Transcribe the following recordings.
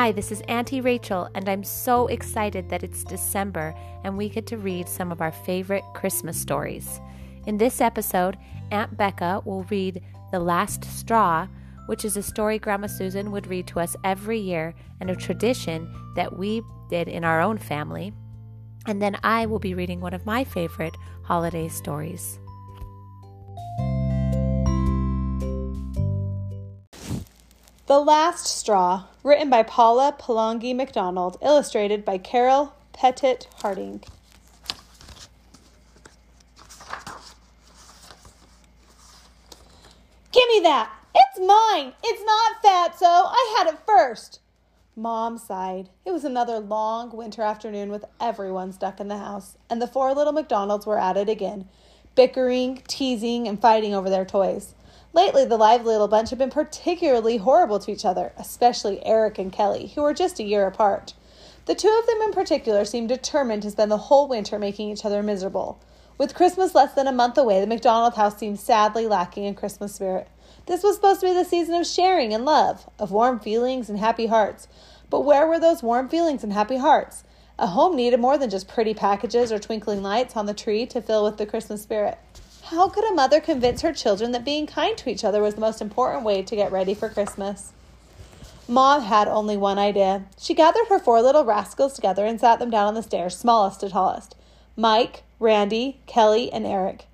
Hi, this is Auntie Rachel, and I'm so excited that it's December and we get to read some of our favorite Christmas stories. In this episode, Aunt Becca will read The Last Straw, which is a story Grandma Susan would read to us every year and a tradition that we did in our own family. And then I will be reading one of my favorite holiday stories. The Last Straw, written by Paula Palangi McDonald, illustrated by Carol Pettit Harding. Give me that! It's mine! It's not fatso! I had it first! Mom sighed. It was another long winter afternoon with everyone stuck in the house, and the four little McDonalds were at it again, bickering, teasing, and fighting over their toys. Lately, the lively little bunch had been particularly horrible to each other, especially Eric and Kelly, who were just a year apart. The two of them in particular seemed determined to spend the whole winter making each other miserable. With Christmas less than a month away, the McDonald house seemed sadly lacking in Christmas spirit. This was supposed to be the season of sharing and love, of warm feelings and happy hearts. But where were those warm feelings and happy hearts? A home needed more than just pretty packages or twinkling lights on the tree to fill with the Christmas spirit. How could a mother convince her children that being kind to each other was the most important way to get ready for Christmas? Mom had only one idea. She gathered her four little rascals together and sat them down on the stairs, smallest to tallest Mike, Randy, Kelly, and Eric.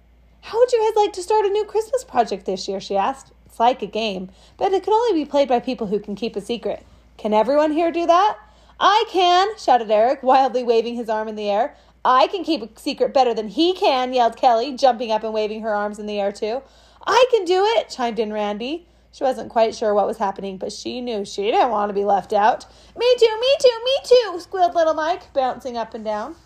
How would you guys like to start a new Christmas project this year? she asked. It's like a game, but it can only be played by people who can keep a secret. Can everyone here do that? I can, shouted Eric, wildly waving his arm in the air. I can keep a secret better than he can, yelled Kelly, jumping up and waving her arms in the air too. I can do it, chimed in Randy. She wasn't quite sure what was happening, but she knew she didn't want to be left out. Me too, me too, me too, squealed little Mike, bouncing up and down.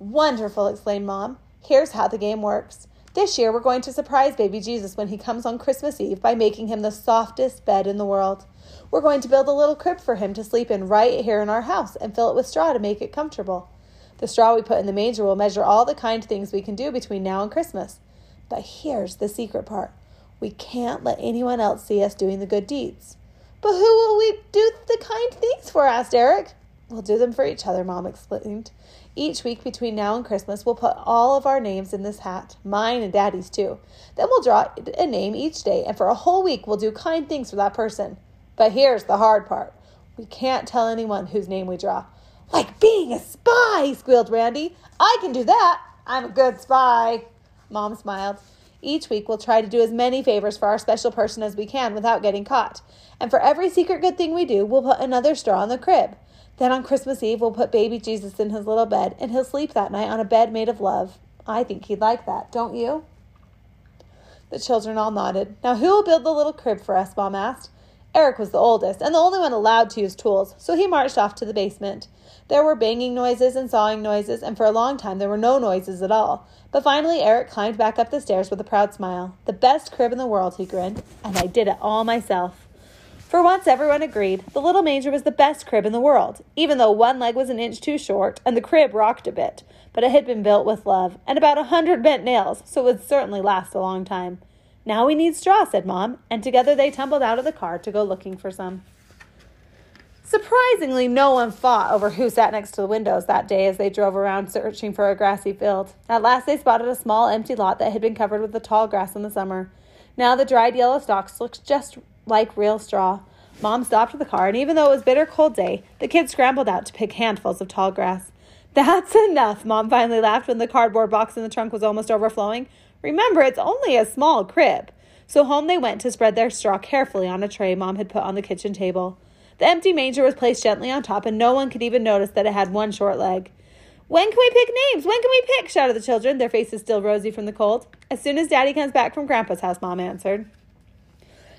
Wonderful, exclaimed Mom. Here's how the game works. This year, we're going to surprise baby Jesus when he comes on Christmas Eve by making him the softest bed in the world. We're going to build a little crib for him to sleep in right here in our house and fill it with straw to make it comfortable. The straw we put in the manger will measure all the kind things we can do between now and Christmas. But here's the secret part we can't let anyone else see us doing the good deeds. But who will we do the kind things for? asked Eric. We'll do them for each other, Mom explained. Each week between now and Christmas, we'll put all of our names in this hat, mine and Daddy's too. Then we'll draw a name each day, and for a whole week, we'll do kind things for that person. But here's the hard part we can't tell anyone whose name we draw. Like being a spy, squealed Randy. I can do that. I'm a good spy. Mom smiled. Each week, we'll try to do as many favors for our special person as we can without getting caught. And for every secret good thing we do, we'll put another straw in the crib. Then on Christmas Eve, we'll put baby Jesus in his little bed, and he'll sleep that night on a bed made of love. I think he'd like that, don't you? The children all nodded. Now, who will build the little crib for us? Mom asked. Eric was the oldest and the only one allowed to use tools, so he marched off to the basement. There were banging noises and sawing noises, and for a long time there were no noises at all. But finally, Eric climbed back up the stairs with a proud smile. The best crib in the world, he grinned, and I did it all myself. For once, everyone agreed the little manger was the best crib in the world, even though one leg was an inch too short and the crib rocked a bit. But it had been built with love and about a hundred bent nails, so it would certainly last a long time. Now we need straw, said Mom, and together they tumbled out of the car to go looking for some. Surprisingly, no one fought over who sat next to the windows that day as they drove around searching for a grassy field. At last, they spotted a small empty lot that had been covered with the tall grass in the summer. Now the dried yellow stalks looked just like real straw. Mom stopped the car, and even though it was bitter cold day, the kids scrambled out to pick handfuls of tall grass. That's enough, Mom finally laughed when the cardboard box in the trunk was almost overflowing. Remember, it's only a small crib. So home they went to spread their straw carefully on a tray Mom had put on the kitchen table. The empty manger was placed gently on top, and no one could even notice that it had one short leg. When can we pick names? When can we pick? shouted the children, their faces still rosy from the cold. As soon as Daddy comes back from Grandpa's house, Mom answered.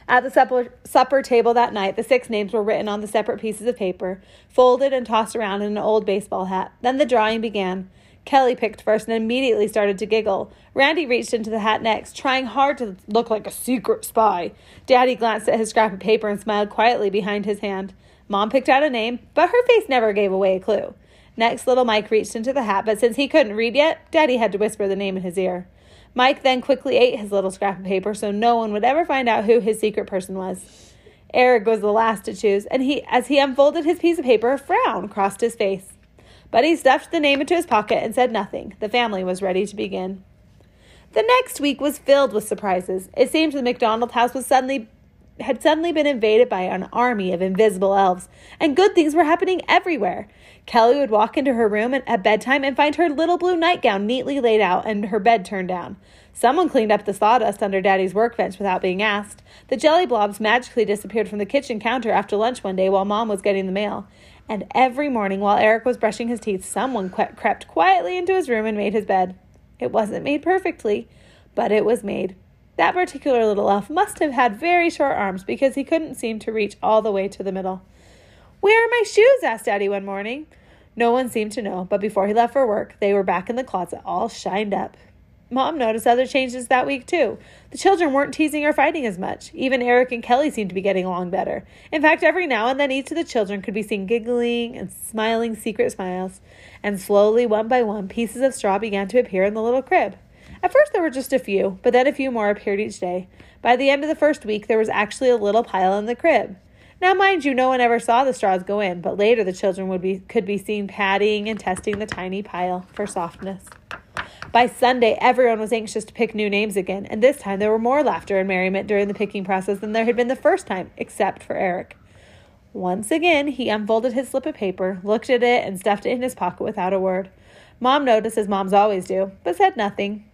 At the supper, supper table that night, the six names were written on the separate pieces of paper, folded and tossed around in an old baseball hat. Then the drawing began. Kelly picked first and immediately started to giggle. Randy reached into the hat next, trying hard to look like a secret spy. Daddy glanced at his scrap of paper and smiled quietly behind his hand. Mom picked out a name, but her face never gave away a clue. Next, little Mike reached into the hat, but since he couldn't read yet, Daddy had to whisper the name in his ear. Mike then quickly ate his little scrap of paper so no one would ever find out who his secret person was. Eric was the last to choose, and he, as he unfolded his piece of paper, a frown crossed his face. But he stuffed the name into his pocket and said nothing. The family was ready to begin. The next week was filled with surprises. It seemed the McDonald house was suddenly had suddenly been invaded by an army of invisible elves, and good things were happening everywhere. Kelly would walk into her room at bedtime and find her little blue nightgown neatly laid out and her bed turned down. Someone cleaned up the sawdust under Daddy's workbench without being asked. The jelly blobs magically disappeared from the kitchen counter after lunch one day while Mom was getting the mail. And every morning while Eric was brushing his teeth, someone crept quietly into his room and made his bed. It wasn't made perfectly, but it was made. That particular little elf must have had very short arms because he couldn't seem to reach all the way to the middle. Where are my shoes? asked Daddy one morning. No one seemed to know, but before he left for work, they were back in the closet, all shined up. Mom noticed other changes that week, too. The children weren't teasing or fighting as much. Even Eric and Kelly seemed to be getting along better. In fact, every now and then each of the children could be seen giggling and smiling secret smiles. And slowly, one by one, pieces of straw began to appear in the little crib. At first, there were just a few, but then a few more appeared each day. By the end of the first week, there was actually a little pile in the crib. Now, mind you, no one ever saw the straws go in, but later the children would be could be seen patting and testing the tiny pile for softness. By Sunday, everyone was anxious to pick new names again, and this time there were more laughter and merriment during the picking process than there had been the first time, except for Eric. Once again, he unfolded his slip of paper, looked at it, and stuffed it in his pocket without a word. Mom noticed, as moms always do, but said nothing.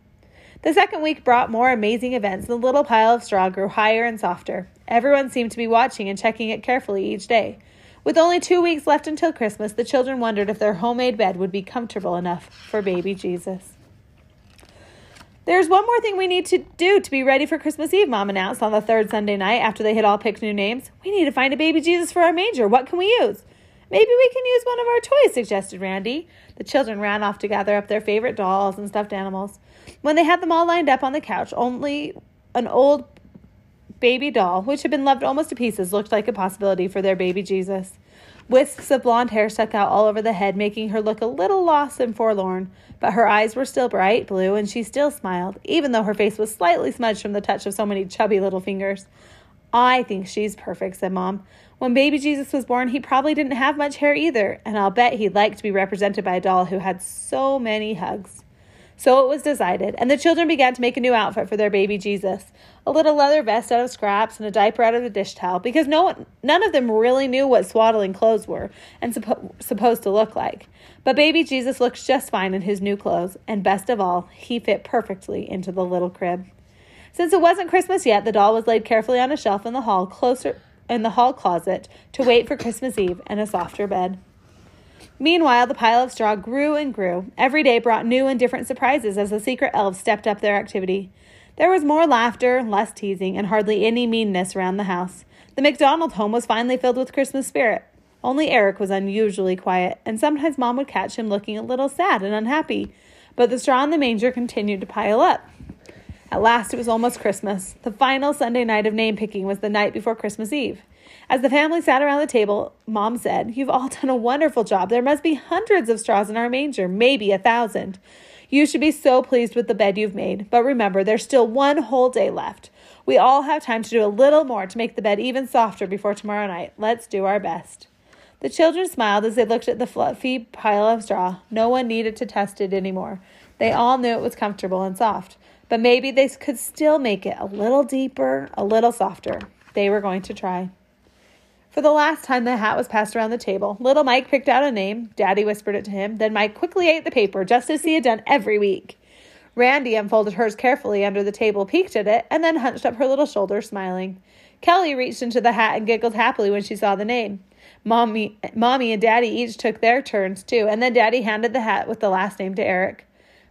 The second week brought more amazing events. And the little pile of straw grew higher and softer. Everyone seemed to be watching and checking it carefully each day. With only two weeks left until Christmas, the children wondered if their homemade bed would be comfortable enough for baby Jesus. There's one more thing we need to do to be ready for Christmas Eve, Mom announced on the third Sunday night after they had all picked new names. We need to find a baby Jesus for our manger. What can we use? Maybe we can use one of our toys, suggested Randy. The children ran off to gather up their favorite dolls and stuffed animals. When they had them all lined up on the couch, only an old baby doll, which had been loved almost to pieces, looked like a possibility for their baby Jesus. Wisps of blonde hair stuck out all over the head, making her look a little lost and forlorn, but her eyes were still bright blue, and she still smiled, even though her face was slightly smudged from the touch of so many chubby little fingers. I think she's perfect, said Mom. When baby Jesus was born, he probably didn't have much hair either, and I'll bet he'd like to be represented by a doll who had so many hugs. So it was decided, and the children began to make a new outfit for their baby Jesus a little leather vest out of scraps and a diaper out of a dish towel because no one, none of them really knew what swaddling clothes were and suppo- supposed to look like. But baby Jesus looked just fine in his new clothes, and best of all, he fit perfectly into the little crib. Since it wasn't Christmas yet, the doll was laid carefully on a shelf in the hall closer in the hall closet to wait for Christmas Eve and a softer bed. Meanwhile, the pile of straw grew and grew. Every day brought new and different surprises as the secret elves stepped up their activity. There was more laughter, less teasing, and hardly any meanness around the house. The McDonald home was finally filled with Christmas spirit. Only Eric was unusually quiet, and sometimes Mom would catch him looking a little sad and unhappy. But the straw in the manger continued to pile up. At last, it was almost Christmas. The final Sunday night of name picking was the night before Christmas Eve. As the family sat around the table, Mom said, You've all done a wonderful job. There must be hundreds of straws in our manger, maybe a thousand. You should be so pleased with the bed you've made, but remember, there's still one whole day left. We all have time to do a little more to make the bed even softer before tomorrow night. Let's do our best. The children smiled as they looked at the fluffy pile of straw. No one needed to test it anymore. They all knew it was comfortable and soft, but maybe they could still make it a little deeper, a little softer. They were going to try. For the last time the hat was passed around the table, little Mike picked out a name. Daddy whispered it to him. Then Mike quickly ate the paper, just as he had done every week. Randy unfolded hers carefully under the table, peeked at it, and then hunched up her little shoulders, smiling. Kelly reached into the hat and giggled happily when she saw the name. Mommy, Mommy and Daddy each took their turns, too, and then Daddy handed the hat with the last name to Eric.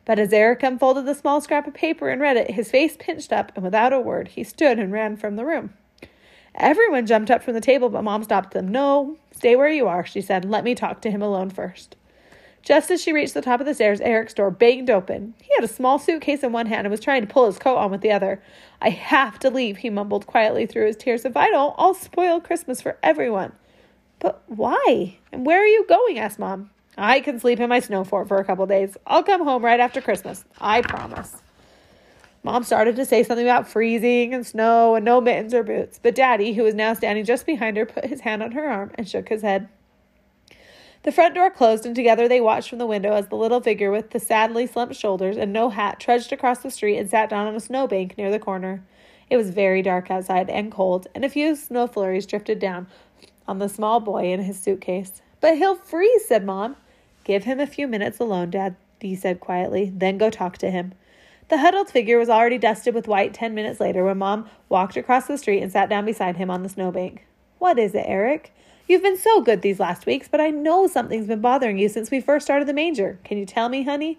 But as Eric unfolded the small scrap of paper and read it, his face pinched up, and without a word, he stood and ran from the room. Everyone jumped up from the table, but Mom stopped them. No, stay where you are, she said. Let me talk to him alone first. Just as she reached the top of the stairs, Eric's door banged open. He had a small suitcase in one hand and was trying to pull his coat on with the other. I have to leave, he mumbled quietly through his tears. If I don't, I'll spoil Christmas for everyone. But why? And where are you going? asked Mom. I can sleep in my snow fort for a couple days. I'll come home right after Christmas. I promise. Mom started to say something about freezing and snow and no mittens or boots, but Daddy, who was now standing just behind her, put his hand on her arm and shook his head. The front door closed, and together they watched from the window as the little figure with the sadly slumped shoulders and no hat trudged across the street and sat down on a snowbank near the corner. It was very dark outside and cold, and a few snow flurries drifted down on the small boy in his suitcase. But he'll freeze, said Mom. Give him a few minutes alone, Dad, he said quietly, then go talk to him. The huddled figure was already dusted with white ten minutes later when Mom walked across the street and sat down beside him on the snowbank. What is it, Eric? You've been so good these last weeks, but I know something's been bothering you since we first started the manger. Can you tell me, honey?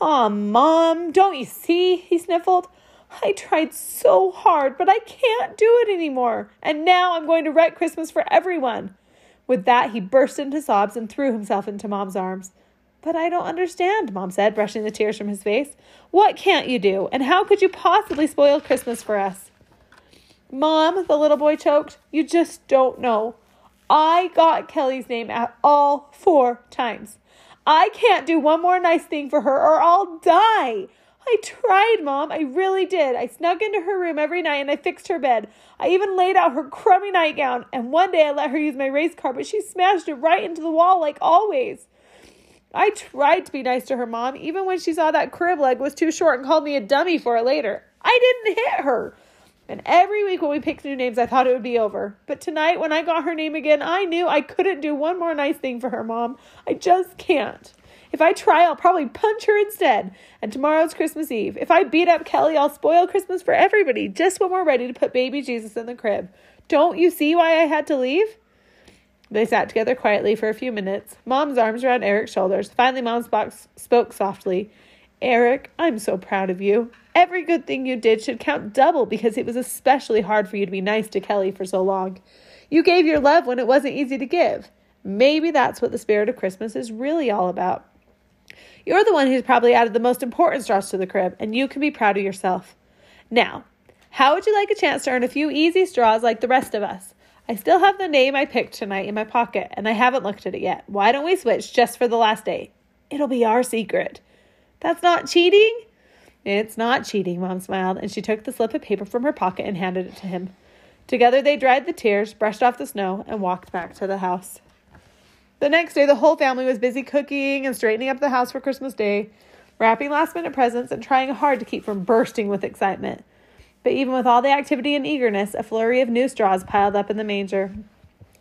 Aw, oh, Mom, don't you see? He sniffled. I tried so hard, but I can't do it anymore. And now I'm going to wreck Christmas for everyone. With that, he burst into sobs and threw himself into Mom's arms. But I don't understand, Mom said, brushing the tears from his face. What can't you do? And how could you possibly spoil Christmas for us? Mom, the little boy choked, you just don't know. I got Kelly's name at all four times. I can't do one more nice thing for her or I'll die. I tried, Mom. I really did. I snuck into her room every night and I fixed her bed. I even laid out her crummy nightgown. And one day I let her use my race car, but she smashed it right into the wall like always. I tried to be nice to her, Mom, even when she saw that crib leg was too short and called me a dummy for it later. I didn't hit her. And every week when we picked new names, I thought it would be over. But tonight, when I got her name again, I knew I couldn't do one more nice thing for her, Mom. I just can't. If I try, I'll probably punch her instead. And tomorrow's Christmas Eve. If I beat up Kelly, I'll spoil Christmas for everybody just when we're ready to put baby Jesus in the crib. Don't you see why I had to leave? They sat together quietly for a few minutes, Mom's arms around Eric's shoulders. Finally, Mom spoke softly. Eric, I'm so proud of you. Every good thing you did should count double because it was especially hard for you to be nice to Kelly for so long. You gave your love when it wasn't easy to give. Maybe that's what the spirit of Christmas is really all about. You're the one who's probably added the most important straws to the crib, and you can be proud of yourself. Now, how would you like a chance to earn a few easy straws like the rest of us? I still have the name I picked tonight in my pocket, and I haven't looked at it yet. Why don't we switch just for the last day? It'll be our secret. That's not cheating? It's not cheating, Mom smiled, and she took the slip of paper from her pocket and handed it to him. Together they dried the tears, brushed off the snow, and walked back to the house. The next day, the whole family was busy cooking and straightening up the house for Christmas Day, wrapping last minute presents, and trying hard to keep from bursting with excitement. But even with all the activity and eagerness, a flurry of new straws piled up in the manger,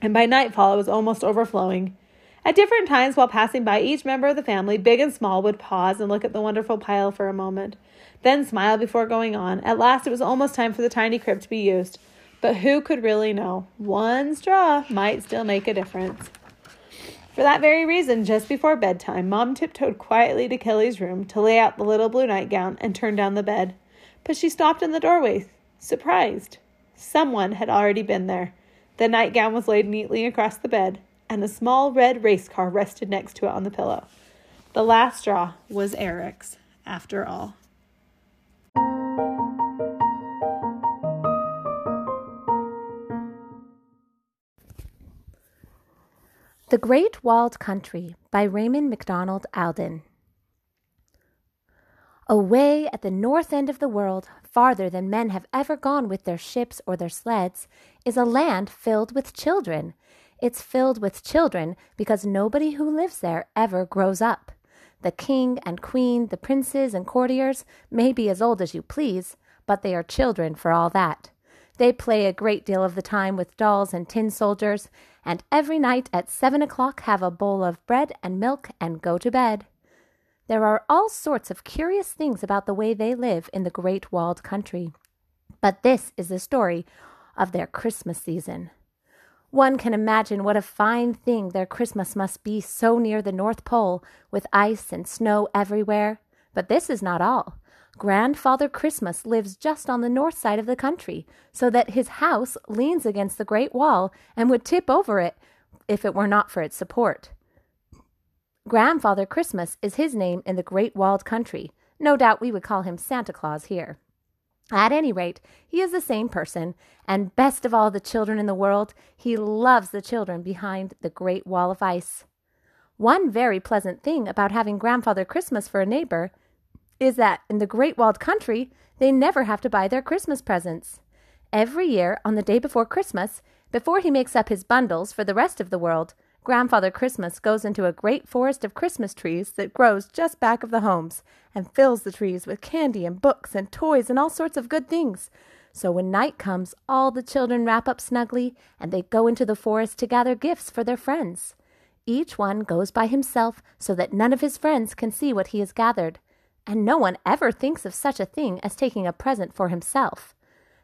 and by nightfall it was almost overflowing. At different times while passing by, each member of the family, big and small, would pause and look at the wonderful pile for a moment then smile before going on. At last, it was almost time for the tiny crib to be used. But who could really know? One straw might still make a difference. For that very reason, just before bedtime, Mom tiptoed quietly to Kelly's room to lay out the little blue nightgown and turn down the bed. But she stopped in the doorway, surprised. Someone had already been there. The nightgown was laid neatly across the bed, and a small red race car rested next to it on the pillow. The last straw was Eric's, after all. The Great Walled Country by Raymond MacDonald Alden. Away at the north end of the world, farther than men have ever gone with their ships or their sleds, is a land filled with children. It's filled with children because nobody who lives there ever grows up. The king and queen, the princes and courtiers may be as old as you please, but they are children for all that. They play a great deal of the time with dolls and tin soldiers, and every night at seven o'clock have a bowl of bread and milk and go to bed. There are all sorts of curious things about the way they live in the great walled country. But this is the story of their Christmas season. One can imagine what a fine thing their Christmas must be so near the North Pole, with ice and snow everywhere. But this is not all. Grandfather Christmas lives just on the north side of the country, so that his house leans against the Great Wall and would tip over it if it were not for its support. Grandfather Christmas is his name in the Great Walled Country. No doubt we would call him Santa Claus here. At any rate, he is the same person, and best of all the children in the world, he loves the children behind the Great Wall of Ice. One very pleasant thing about having Grandfather Christmas for a neighbor is that in the Great Walled Country they never have to buy their Christmas presents. Every year, on the day before Christmas, before he makes up his bundles for the rest of the world, Grandfather Christmas goes into a great forest of Christmas trees that grows just back of the homes and fills the trees with candy and books and toys and all sorts of good things. So when night comes, all the children wrap up snugly and they go into the forest to gather gifts for their friends. Each one goes by himself so that none of his friends can see what he has gathered, and no one ever thinks of such a thing as taking a present for himself.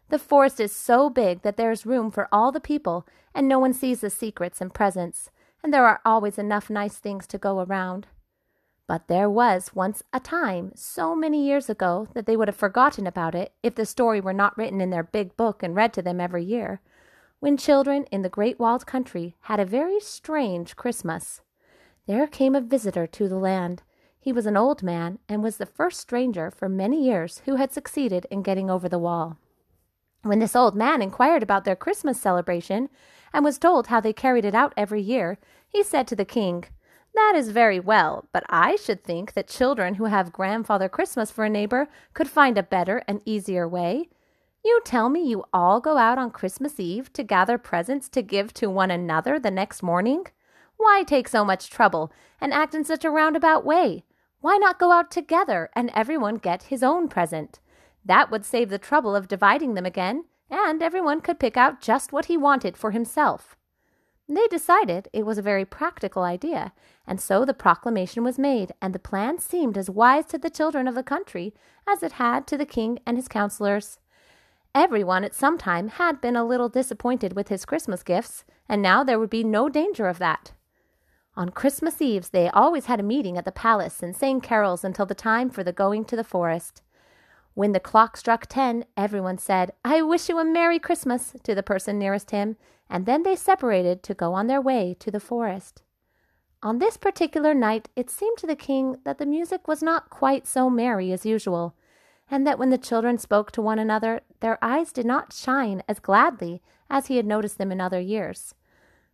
The forest is so big that there is room for all the people, and no one sees the secrets and presents and there are always enough nice things to go around. But there was once a time, so many years ago, that they would have forgotten about it if the story were not written in their big book and read to them every year, when children in the Great Walled Country had a very strange Christmas. There came a visitor to the land. He was an old man and was the first stranger for many years who had succeeded in getting over the wall. When this old man inquired about their Christmas celebration, and was told how they carried it out every year, he said to the king, That is very well, but I should think that children who have Grandfather Christmas for a neighbor could find a better and easier way. You tell me you all go out on Christmas Eve to gather presents to give to one another the next morning? Why take so much trouble and act in such a roundabout way? Why not go out together and everyone get his own present? That would save the trouble of dividing them again and everyone could pick out just what he wanted for himself. They decided it was a very practical idea, and so the proclamation was made, and the plan seemed as wise to the children of the country as it had to the king and his counselors. Everyone at some time had been a little disappointed with his Christmas gifts, and now there would be no danger of that. On Christmas Eves, they always had a meeting at the palace and sang carols until the time for the going to the forest. When the clock struck ten, everyone said, I wish you a Merry Christmas to the person nearest him, and then they separated to go on their way to the forest. On this particular night, it seemed to the king that the music was not quite so merry as usual, and that when the children spoke to one another, their eyes did not shine as gladly as he had noticed them in other years.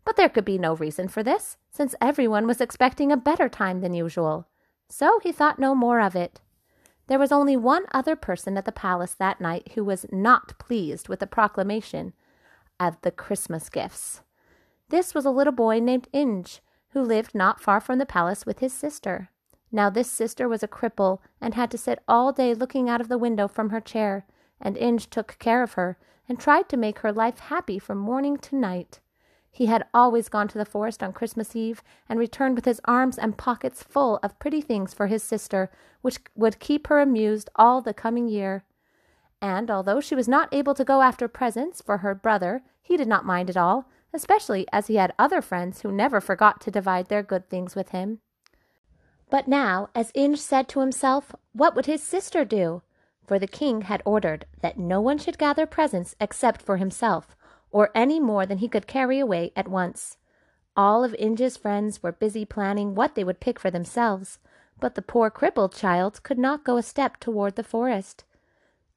But there could be no reason for this, since everyone was expecting a better time than usual. So he thought no more of it. There was only one other person at the palace that night who was not pleased with the proclamation of the Christmas gifts. This was a little boy named Inge, who lived not far from the palace with his sister. Now, this sister was a cripple and had to sit all day looking out of the window from her chair, and Inge took care of her and tried to make her life happy from morning to night. He had always gone to the forest on Christmas Eve and returned with his arms and pockets full of pretty things for his sister, which would keep her amused all the coming year. And although she was not able to go after presents for her brother, he did not mind at all, especially as he had other friends who never forgot to divide their good things with him. But now, as Inge said to himself, what would his sister do? For the king had ordered that no one should gather presents except for himself or any more than he could carry away at once. All of Inge's friends were busy planning what they would pick for themselves, but the poor crippled child could not go a step toward the forest.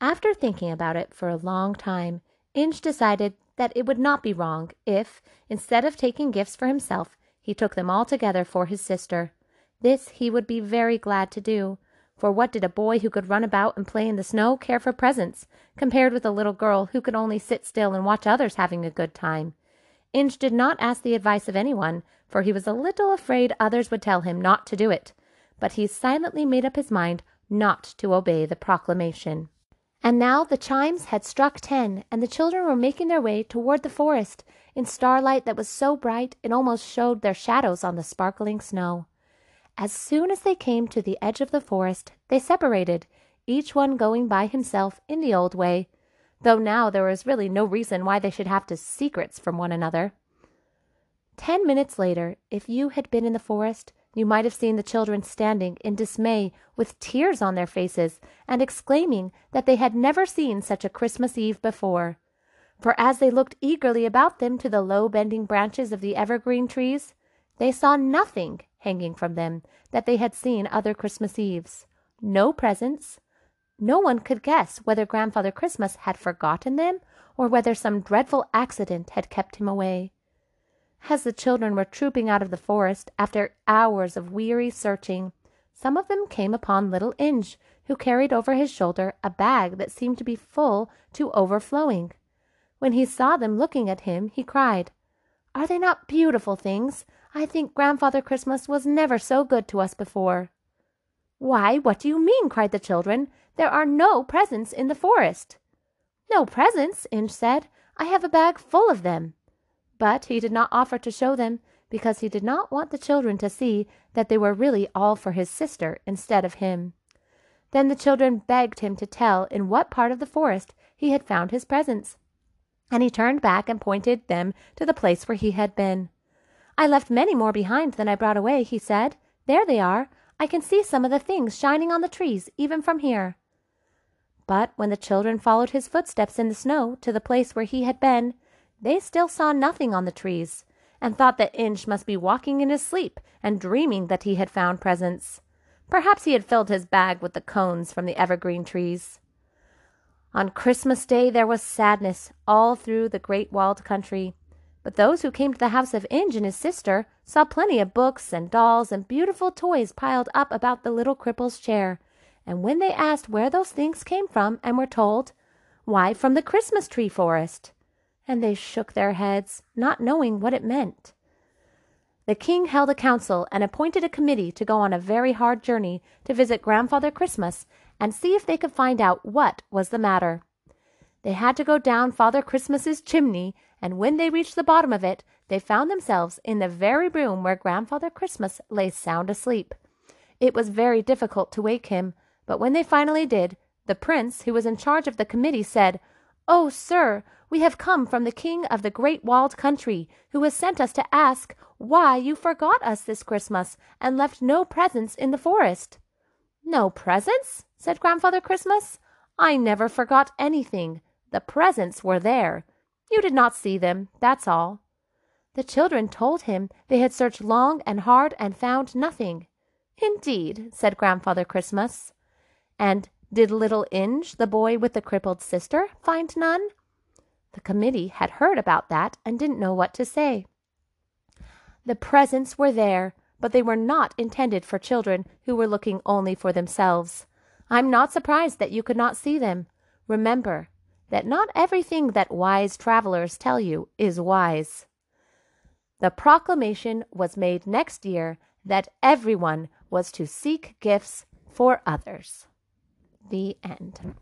After thinking about it for a long time, Inge decided that it would not be wrong if, instead of taking gifts for himself, he took them all together for his sister. This he would be very glad to do, for what did a boy who could run about and play in the snow care for presents, compared with a little girl who could only sit still and watch others having a good time? Inge did not ask the advice of anyone, for he was a little afraid others would tell him not to do it, but he silently made up his mind not to obey the proclamation. And now the chimes had struck ten, and the children were making their way toward the forest in starlight that was so bright it almost showed their shadows on the sparkling snow. As soon as they came to the edge of the forest, they separated, each one going by himself in the old way, though now there was really no reason why they should have to secrets from one another. Ten minutes later, if you had been in the forest, you might have seen the children standing in dismay with tears on their faces and exclaiming that they had never seen such a Christmas Eve before. For as they looked eagerly about them to the low bending branches of the evergreen trees, they saw nothing hanging from them that they had seen other Christmas Eves. No presents. No one could guess whether Grandfather Christmas had forgotten them or whether some dreadful accident had kept him away. As the children were trooping out of the forest after hours of weary searching, some of them came upon little Inge, who carried over his shoulder a bag that seemed to be full to overflowing. When he saw them looking at him, he cried, Are they not beautiful things? I think Grandfather Christmas was never so good to us before. Why, what do you mean? cried the children. There are no presents in the forest. No presents, Inge said. I have a bag full of them. But he did not offer to show them, because he did not want the children to see that they were really all for his sister instead of him. Then the children begged him to tell in what part of the forest he had found his presents. And he turned back and pointed them to the place where he had been. I left many more behind than I brought away, he said. There they are. I can see some of the things shining on the trees, even from here. But when the children followed his footsteps in the snow to the place where he had been, they still saw nothing on the trees, and thought that Inge must be walking in his sleep and dreaming that he had found presents. Perhaps he had filled his bag with the cones from the evergreen trees. On Christmas Day there was sadness all through the great walled country. But those who came to the house of Inge and his sister saw plenty of books and dolls and beautiful toys piled up about the little cripple's chair, and when they asked where those things came from and were told, Why, from the Christmas tree forest, and they shook their heads, not knowing what it meant. The king held a council and appointed a committee to go on a very hard journey to visit Grandfather Christmas and see if they could find out what was the matter. They had to go down Father Christmas's chimney, and when they reached the bottom of it, they found themselves in the very room where Grandfather Christmas lay sound asleep. It was very difficult to wake him, but when they finally did, the prince, who was in charge of the committee, said, Oh, sir, we have come from the king of the great walled country, who has sent us to ask why you forgot us this Christmas and left no presents in the forest. No presents? said Grandfather Christmas. I never forgot anything. The presents were there. You did not see them, that's all. The children told him they had searched long and hard and found nothing. Indeed, said Grandfather Christmas. And did little Inge, the boy with the crippled sister, find none? The committee had heard about that and didn't know what to say. The presents were there, but they were not intended for children who were looking only for themselves. I'm not surprised that you could not see them. Remember, that not everything that wise travelers tell you is wise. The proclamation was made next year that everyone was to seek gifts for others. The end.